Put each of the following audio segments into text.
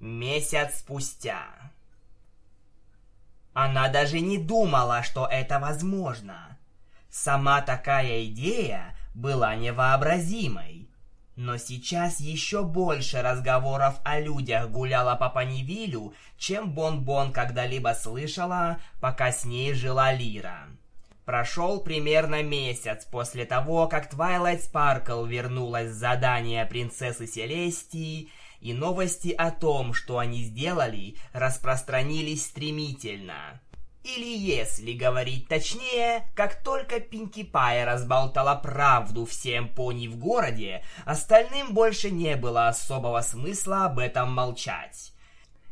Месяц спустя. Она даже не думала, что это возможно. Сама такая идея была невообразимой. Но сейчас еще больше разговоров о людях гуляло по Панивилю, чем Бон-Бон когда-либо слышала, пока с ней жила Лира. Прошел примерно месяц после того, как Твайлайт Спаркл вернулась с задания принцессы Селестии, и новости о том, что они сделали, распространились стремительно. Или если говорить точнее, как только Пинки Пай разболтала правду всем пони в городе, остальным больше не было особого смысла об этом молчать.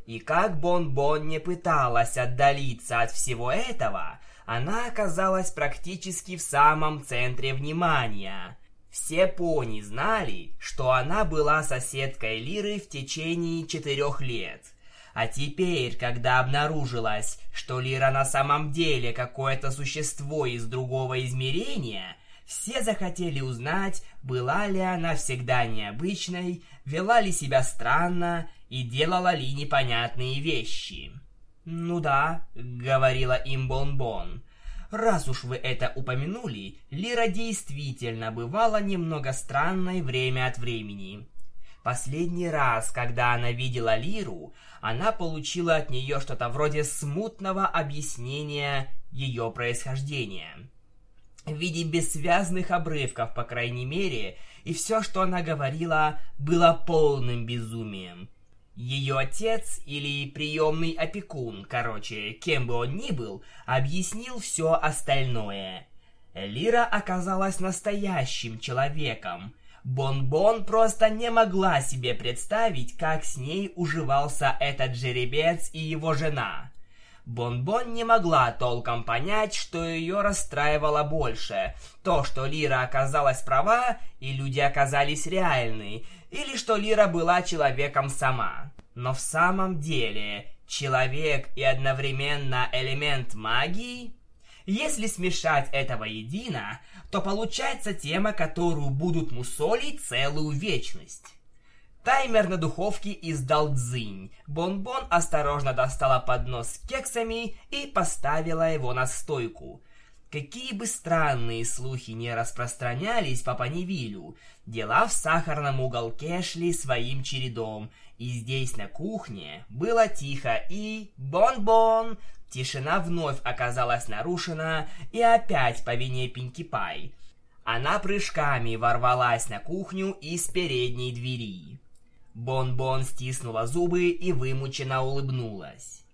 И как Бон-Бон не пыталась отдалиться от всего этого, она оказалась практически в самом центре внимания. Все пони знали, что она была соседкой Лиры в течение четырех лет – а теперь, когда обнаружилось, что Лира на самом деле какое-то существо из другого измерения, все захотели узнать, была ли она всегда необычной, вела ли себя странно и делала ли непонятные вещи. «Ну да», — говорила им Бон-Бон, — «раз уж вы это упомянули, Лира действительно бывала немного странной время от времени». Последний раз, когда она видела Лиру, она получила от нее что-то вроде смутного объяснения ее происхождения. В виде бессвязных обрывков, по крайней мере, и все, что она говорила, было полным безумием. Ее отец или приемный опекун, короче, кем бы он ни был, объяснил все остальное. Лира оказалась настоящим человеком, Бон-Бон просто не могла себе представить, как с ней уживался этот жеребец и его жена. Бон-Бон не могла толком понять, что ее расстраивало больше. То, что Лира оказалась права, и люди оказались реальны, или что Лира была человеком сама. Но в самом деле, человек и одновременно элемент магии? Если смешать это воедино, то получается тема, которую будут мусолить целую вечность. Таймер на духовке издал дзынь. Бон-Бон осторожно достала поднос с кексами и поставила его на стойку. Какие бы странные слухи не распространялись по Панивилю, дела в сахарном уголке шли своим чередом, и здесь на кухне было тихо и... Бон-Бон! Тишина вновь оказалась нарушена, и опять по вине Пинки Пай. Она прыжками ворвалась на кухню из передней двери. Бон-Бон стиснула зубы и вымученно улыбнулась.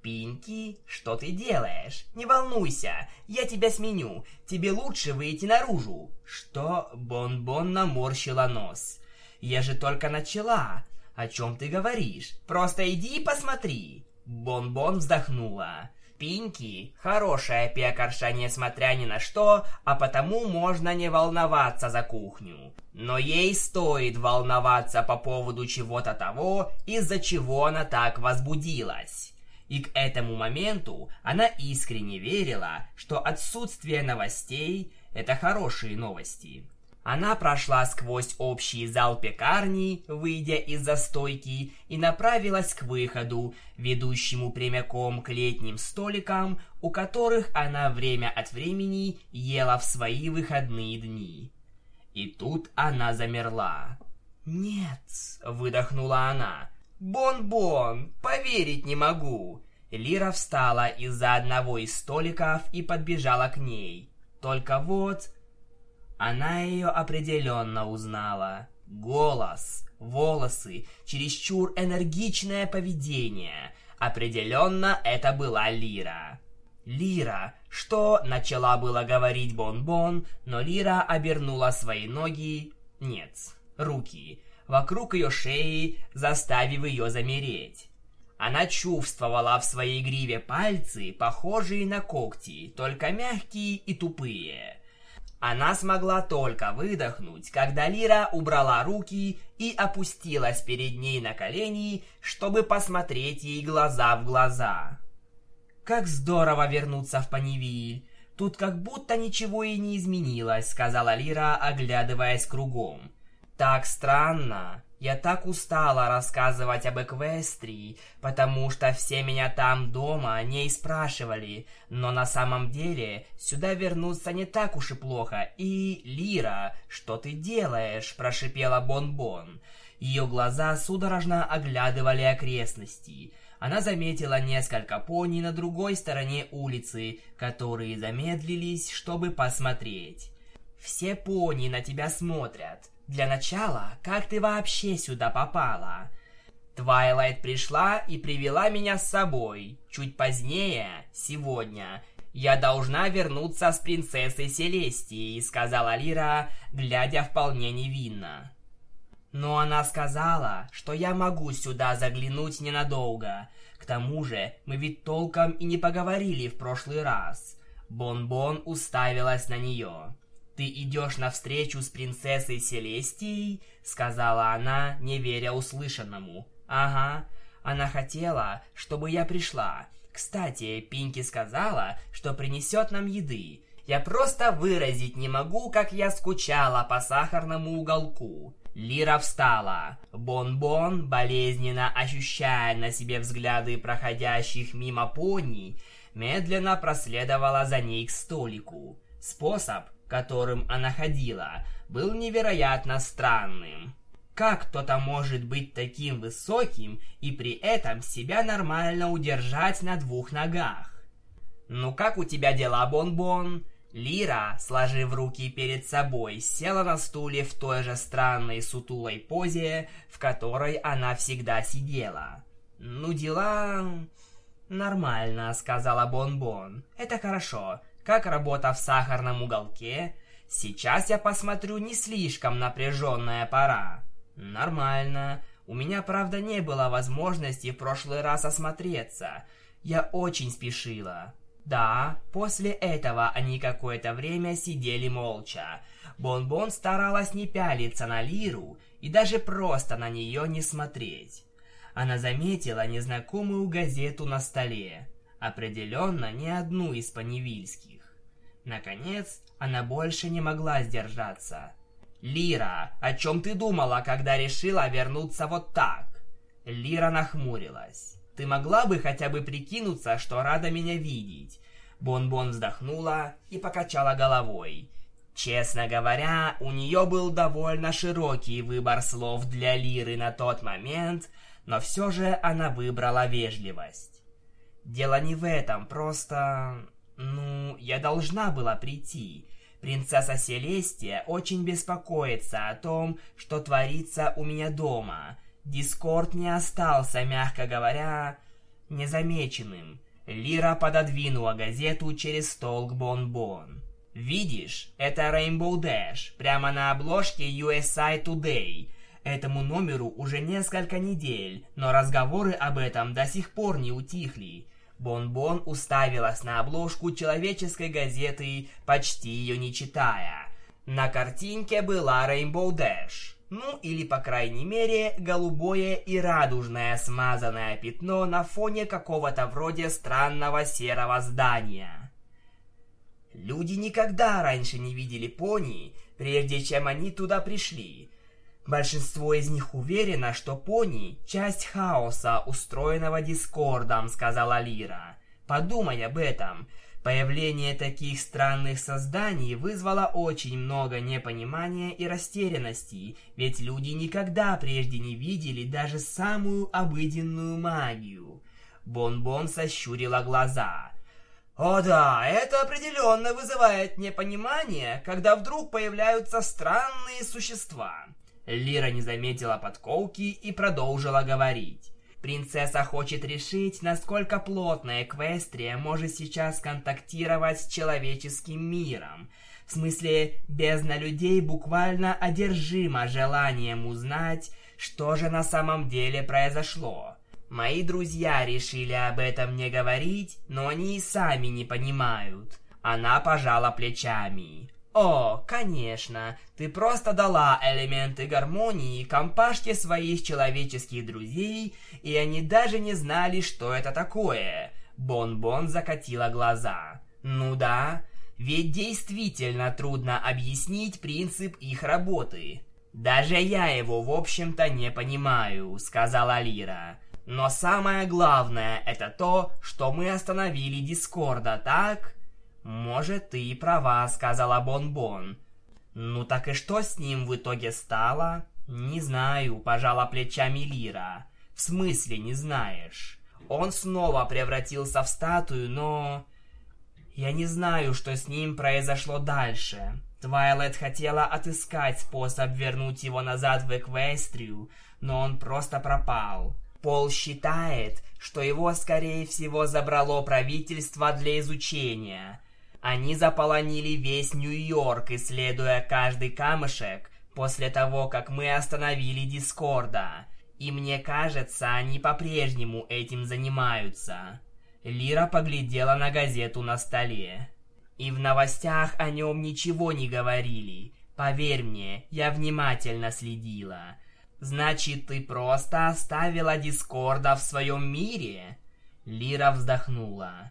«Пинки, что ты делаешь? Не волнуйся, я тебя сменю. Тебе лучше выйти наружу». Что? Бон-Бон наморщила нос. «Я же только начала. О чем ты говоришь? Просто иди и посмотри». Бон-Бон вздохнула. Пинки – хорошая пекарша, несмотря ни на что, а потому можно не волноваться за кухню. Но ей стоит волноваться по поводу чего-то того, из-за чего она так возбудилась. И к этому моменту она искренне верила, что отсутствие новостей – это хорошие новости. Она прошла сквозь общий зал пекарни, выйдя из застойки, и направилась к выходу, ведущему прямиком к летним столикам, у которых она время от времени ела в свои выходные дни. И тут она замерла. «Нет», — выдохнула она, — «Бон-бон, поверить не могу». Лира встала из-за одного из столиков и подбежала к ней. Только вот она ее определенно узнала. Голос, волосы, чересчур энергичное поведение. Определенно это была Лира. Лира, что начала было говорить Бон-Бон, но Лира обернула свои ноги, нет, руки, вокруг ее шеи, заставив ее замереть. Она чувствовала в своей гриве пальцы, похожие на когти, только мягкие и тупые. Она смогла только выдохнуть, когда Лира убрала руки и опустилась перед ней на колени, чтобы посмотреть ей глаза в глаза. «Как здорово вернуться в Панивиль! Тут как будто ничего и не изменилось», — сказала Лира, оглядываясь кругом. «Так странно. Я так устала рассказывать об Эквестрии, потому что все меня там дома не спрашивали, но на самом деле сюда вернуться не так уж и плохо. И, Лира, что ты делаешь?» – прошипела Бон-Бон. Ее глаза судорожно оглядывали окрестности. Она заметила несколько пони на другой стороне улицы, которые замедлились, чтобы посмотреть. «Все пони на тебя смотрят. Для начала, как ты вообще сюда попала? Твайлайт пришла и привела меня с собой. Чуть позднее, сегодня, я должна вернуться с принцессой Селестией, сказала Лира, глядя вполне невинно. Но она сказала, что я могу сюда заглянуть ненадолго. К тому же, мы ведь толком и не поговорили в прошлый раз. Бон-Бон уставилась на нее. «Ты идешь навстречу с принцессой Селестией?» — сказала она, не веря услышанному. «Ага, она хотела, чтобы я пришла. Кстати, Пинки сказала, что принесет нам еды. Я просто выразить не могу, как я скучала по сахарному уголку». Лира встала. Бон-Бон, болезненно ощущая на себе взгляды проходящих мимо пони, медленно проследовала за ней к столику. Способ, которым она ходила, был невероятно странным. Как кто-то может быть таким высоким и при этом себя нормально удержать на двух ногах? «Ну как у тебя дела, Бон-Бон?» Лира, сложив руки перед собой, села на стуле в той же странной сутулой позе, в которой она всегда сидела. «Ну, дела...» «Нормально», — сказала Бон-Бон. «Это хорошо. Как работа в сахарном уголке? Сейчас я посмотрю, не слишком напряженная пора. Нормально. У меня, правда, не было возможности в прошлый раз осмотреться. Я очень спешила. Да, после этого они какое-то время сидели молча. Бон-Бон старалась не пялиться на Лиру и даже просто на нее не смотреть. Она заметила незнакомую газету на столе. Определенно не одну из паневильских. Наконец, она больше не могла сдержаться. «Лира, о чем ты думала, когда решила вернуться вот так?» Лира нахмурилась. «Ты могла бы хотя бы прикинуться, что рада меня видеть?» Бон-Бон вздохнула и покачала головой. Честно говоря, у нее был довольно широкий выбор слов для Лиры на тот момент, но все же она выбрала вежливость. Дело не в этом, просто... Ну, я должна была прийти. Принцесса Селестия очень беспокоится о том, что творится у меня дома. Дискорд не остался, мягко говоря, незамеченным. Лира пододвинула газету через стол к Бон-Бон. «Видишь, это Rainbow Dash, прямо на обложке USA Today. Этому номеру уже несколько недель, но разговоры об этом до сих пор не утихли. Бон-Бон уставилась на обложку человеческой газеты, почти ее не читая. На картинке была Rainbow Dash. Ну, или, по крайней мере, голубое и радужное смазанное пятно на фоне какого-то вроде странного серого здания. Люди никогда раньше не видели пони, прежде чем они туда пришли. Большинство из них уверено, что пони – часть хаоса, устроенного Дискордом, сказала Лира. Подумай об этом. Появление таких странных созданий вызвало очень много непонимания и растерянности, ведь люди никогда прежде не видели даже самую обыденную магию. Бон-Бон сощурила глаза. О да, это определенно вызывает непонимание, когда вдруг появляются странные существа. Лира не заметила подколки и продолжила говорить. Принцесса хочет решить, насколько плотно Эквестрия может сейчас контактировать с человеческим миром. В смысле, бездна людей буквально одержима желанием узнать, что же на самом деле произошло. Мои друзья решили об этом не говорить, но они и сами не понимают. Она пожала плечами. О, конечно, ты просто дала элементы гармонии компашке своих человеческих друзей, и они даже не знали, что это такое. Бон-Бон закатила глаза. Ну да, ведь действительно трудно объяснить принцип их работы. «Даже я его, в общем-то, не понимаю», — сказала Лира. «Но самое главное — это то, что мы остановили Дискорда, так?» «Может, ты и права», — сказала Бон-Бон. «Ну так и что с ним в итоге стало?» «Не знаю», — пожала плечами Лира. «В смысле не знаешь?» Он снова превратился в статую, но... Я не знаю, что с ним произошло дальше. Твайлет хотела отыскать способ вернуть его назад в Эквестрию, но он просто пропал. Пол считает, что его, скорее всего, забрало правительство для изучения. Они заполонили весь Нью-Йорк, исследуя каждый камешек, после того, как мы остановили Дискорда. И мне кажется, они по-прежнему этим занимаются. Лира поглядела на газету на столе. И в новостях о нем ничего не говорили. Поверь мне, я внимательно следила. Значит, ты просто оставила Дискорда в своем мире? Лира вздохнула.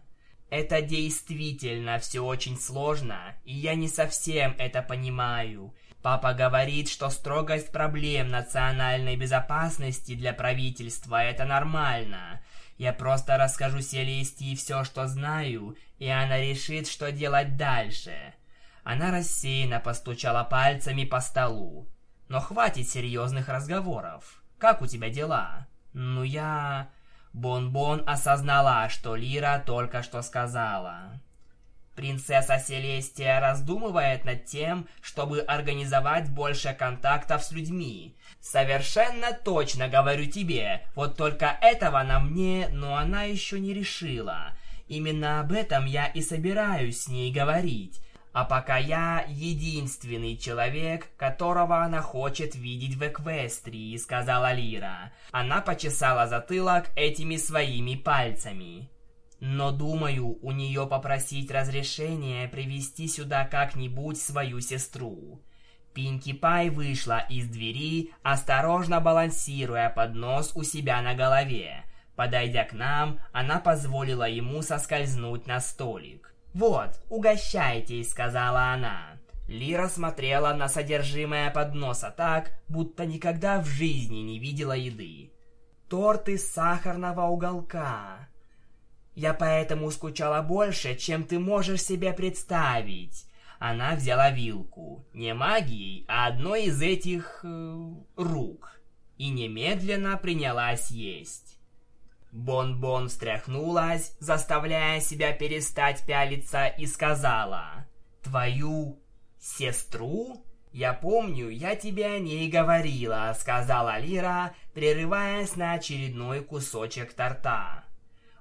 Это действительно все очень сложно, и я не совсем это понимаю. Папа говорит, что строгость проблем национальной безопасности для правительства – это нормально. Я просто расскажу Селестии все, что знаю, и она решит, что делать дальше. Она рассеянно постучала пальцами по столу. Но хватит серьезных разговоров. Как у тебя дела? Ну я... Бон-Бон осознала, что Лира только что сказала. Принцесса Селестия раздумывает над тем, чтобы организовать больше контактов с людьми. Совершенно точно говорю тебе, вот только этого на мне, но она еще не решила. Именно об этом я и собираюсь с ней говорить. А пока я единственный человек, которого она хочет видеть в Эквестрии, сказала Лира. Она почесала затылок этими своими пальцами. Но думаю, у нее попросить разрешения привести сюда как-нибудь свою сестру. Пинки Пай вышла из двери, осторожно балансируя под нос у себя на голове. Подойдя к нам, она позволила ему соскользнуть на столик. «Вот, угощайтесь», — сказала она. Лира смотрела на содержимое подноса так, будто никогда в жизни не видела еды. Торт из сахарного уголка, я поэтому скучала больше, чем ты можешь себе представить. Она взяла вилку, не магией, а одной из этих... Э, рук, и немедленно принялась есть. Бон-Бон встряхнулась, заставляя себя перестать пялиться, и сказала, «Твою сестру?» «Я помню, я тебе о ней говорила», — сказала Лира, прерываясь на очередной кусочек торта.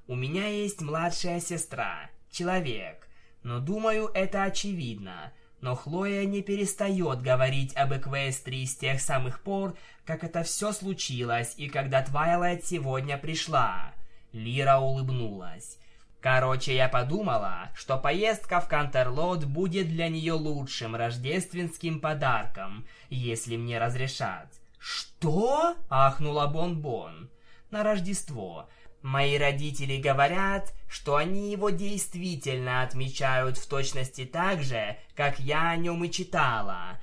У меня есть младшая сестра, человек, но думаю, это очевидно. Но Хлоя не перестает говорить об Эквестрии с тех самых пор, как это все случилось и когда Твайлайт сегодня пришла. Лира улыбнулась. Короче, я подумала, что поездка в Кантерлот будет для нее лучшим рождественским подарком, если мне разрешат. «Что?» – ахнула Бон-Бон. «На Рождество. Мои родители говорят, что они его действительно отмечают в точности так же, как я о нем и читала.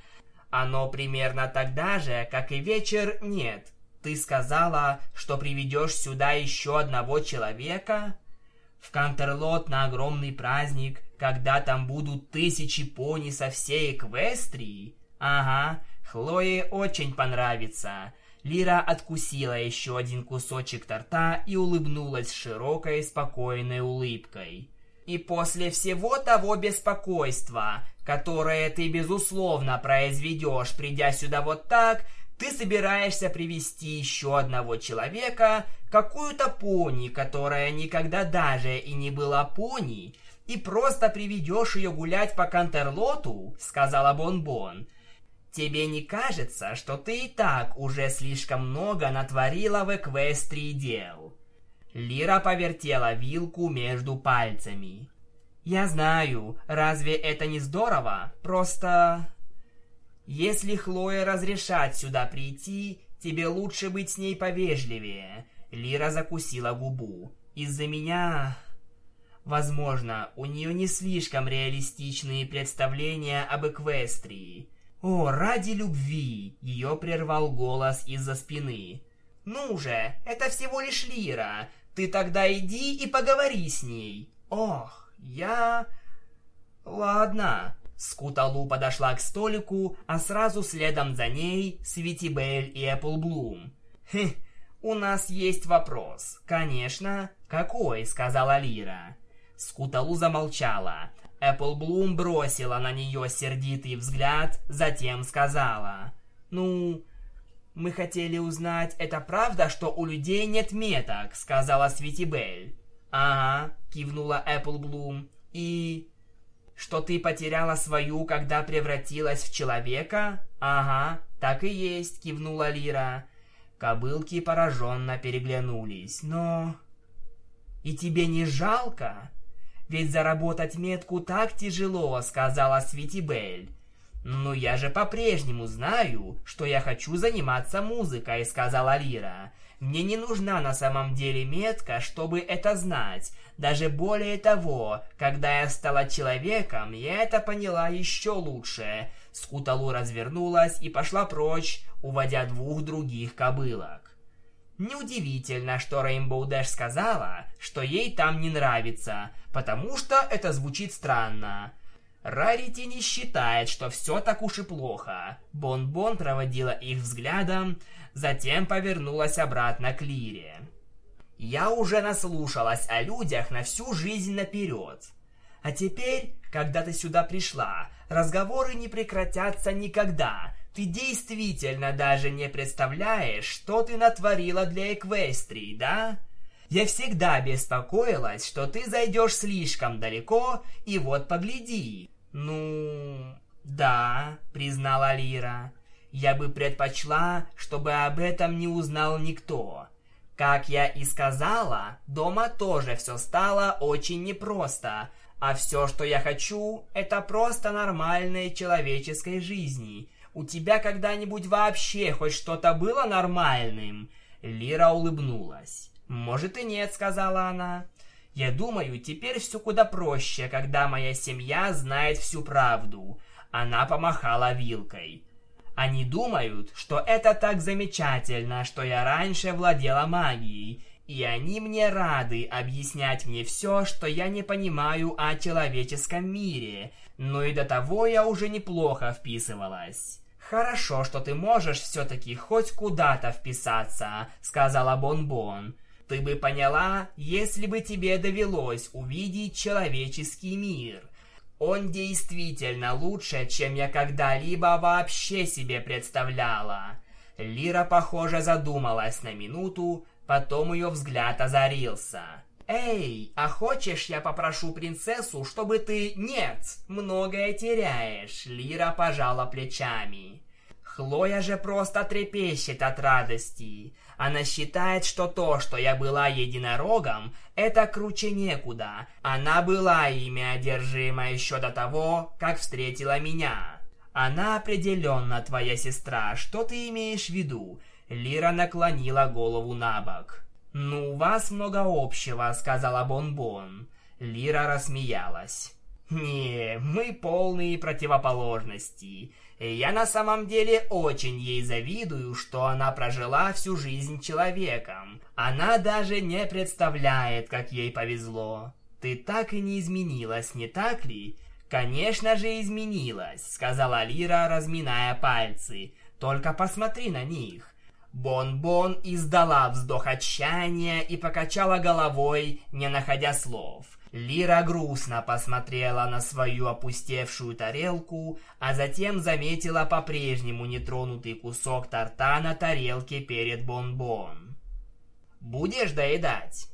Оно примерно тогда же, как и вечер нет. Ты сказала, что приведешь сюда еще одного человека? В Кантерлот на огромный праздник, когда там будут тысячи пони со всей Эквестрии? Ага, Хлое очень понравится. Лира откусила еще один кусочек торта и улыбнулась широкой спокойной улыбкой. «И после всего того беспокойства, которое ты безусловно произведешь, придя сюда вот так, ты собираешься привести еще одного человека, какую-то пони, которая никогда даже и не была пони, и просто приведешь ее гулять по Кантерлоту?» — сказала Бон-Бон. Тебе не кажется, что ты и так уже слишком много натворила в Эквестрии дел?» Лира повертела вилку между пальцами. «Я знаю, разве это не здорово? Просто...» «Если Хлоя разрешат сюда прийти, тебе лучше быть с ней повежливее». Лира закусила губу. «Из-за меня...» Возможно, у нее не слишком реалистичные представления об Эквестрии. «О, ради любви!» — ее прервал голос из-за спины. «Ну же, это всего лишь Лира. Ты тогда иди и поговори с ней». «Ох, я...» «Ладно». Скуталу подошла к столику, а сразу следом за ней Светибель и Эпплблум. «Хм, у нас есть вопрос». «Конечно». «Какой?» — сказала Лира. Скуталу замолчала. Эпплблум бросила на нее сердитый взгляд, затем сказала. «Ну, мы хотели узнать, это правда, что у людей нет меток?» — сказала Светибель. «Ага», — кивнула Эпплблум. «И...» «Что ты потеряла свою, когда превратилась в человека?» «Ага, так и есть», — кивнула Лира. Кобылки пораженно переглянулись. «Но...» «И тебе не жалко?» «Ведь заработать метку так тяжело», — сказала Светибель. «Ну я же по-прежнему знаю, что я хочу заниматься музыкой», — сказала Лира. «Мне не нужна на самом деле метка, чтобы это знать. Даже более того, когда я стала человеком, я это поняла еще лучше». Скуталу развернулась и пошла прочь, уводя двух других кобылок. Неудивительно, что Рейнбоу Дэш сказала, что ей там не нравится, потому что это звучит странно. Рарити не считает, что все так уж и плохо. Бон-Бон проводила их взглядом, затем повернулась обратно к Лире. Я уже наслушалась о людях на всю жизнь наперед. А теперь, когда ты сюда пришла, разговоры не прекратятся никогда, ты действительно даже не представляешь, что ты натворила для Эквестрии, да? Я всегда беспокоилась, что ты зайдешь слишком далеко, и вот погляди. Ну, да, признала Лира. Я бы предпочла, чтобы об этом не узнал никто. Как я и сказала, дома тоже все стало очень непросто, а все, что я хочу, это просто нормальной человеческой жизни – у тебя когда-нибудь вообще хоть что-то было нормальным?» Лира улыбнулась. «Может и нет», — сказала она. «Я думаю, теперь все куда проще, когда моя семья знает всю правду». Она помахала вилкой. Они думают, что это так замечательно, что я раньше владела магией, и они мне рады объяснять мне все, что я не понимаю о человеческом мире, но и до того я уже неплохо вписывалась. «Хорошо, что ты можешь все-таки хоть куда-то вписаться», — сказала Бон-Бон. «Ты бы поняла, если бы тебе довелось увидеть человеческий мир. Он действительно лучше, чем я когда-либо вообще себе представляла». Лира, похоже, задумалась на минуту, Потом ее взгляд озарился. «Эй, а хочешь я попрошу принцессу, чтобы ты...» «Нет, многое теряешь», — Лира пожала плечами. Хлоя же просто трепещет от радости. Она считает, что то, что я была единорогом, это круче некуда. Она была ими одержима еще до того, как встретила меня. Она определенно твоя сестра. Что ты имеешь в виду? Лира наклонила голову на бок. «Ну, у вас много общего», — сказала Бон-Бон. Лира рассмеялась. «Не, мы полные противоположности. Я на самом деле очень ей завидую, что она прожила всю жизнь человеком. Она даже не представляет, как ей повезло. Ты так и не изменилась, не так ли?» «Конечно же изменилась», — сказала Лира, разминая пальцы. «Только посмотри на них. Бон-Бон издала вздох отчаяния и покачала головой, не находя слов. Лира грустно посмотрела на свою опустевшую тарелку, а затем заметила по-прежнему нетронутый кусок торта на тарелке перед Бон-Бон. «Будешь доедать?»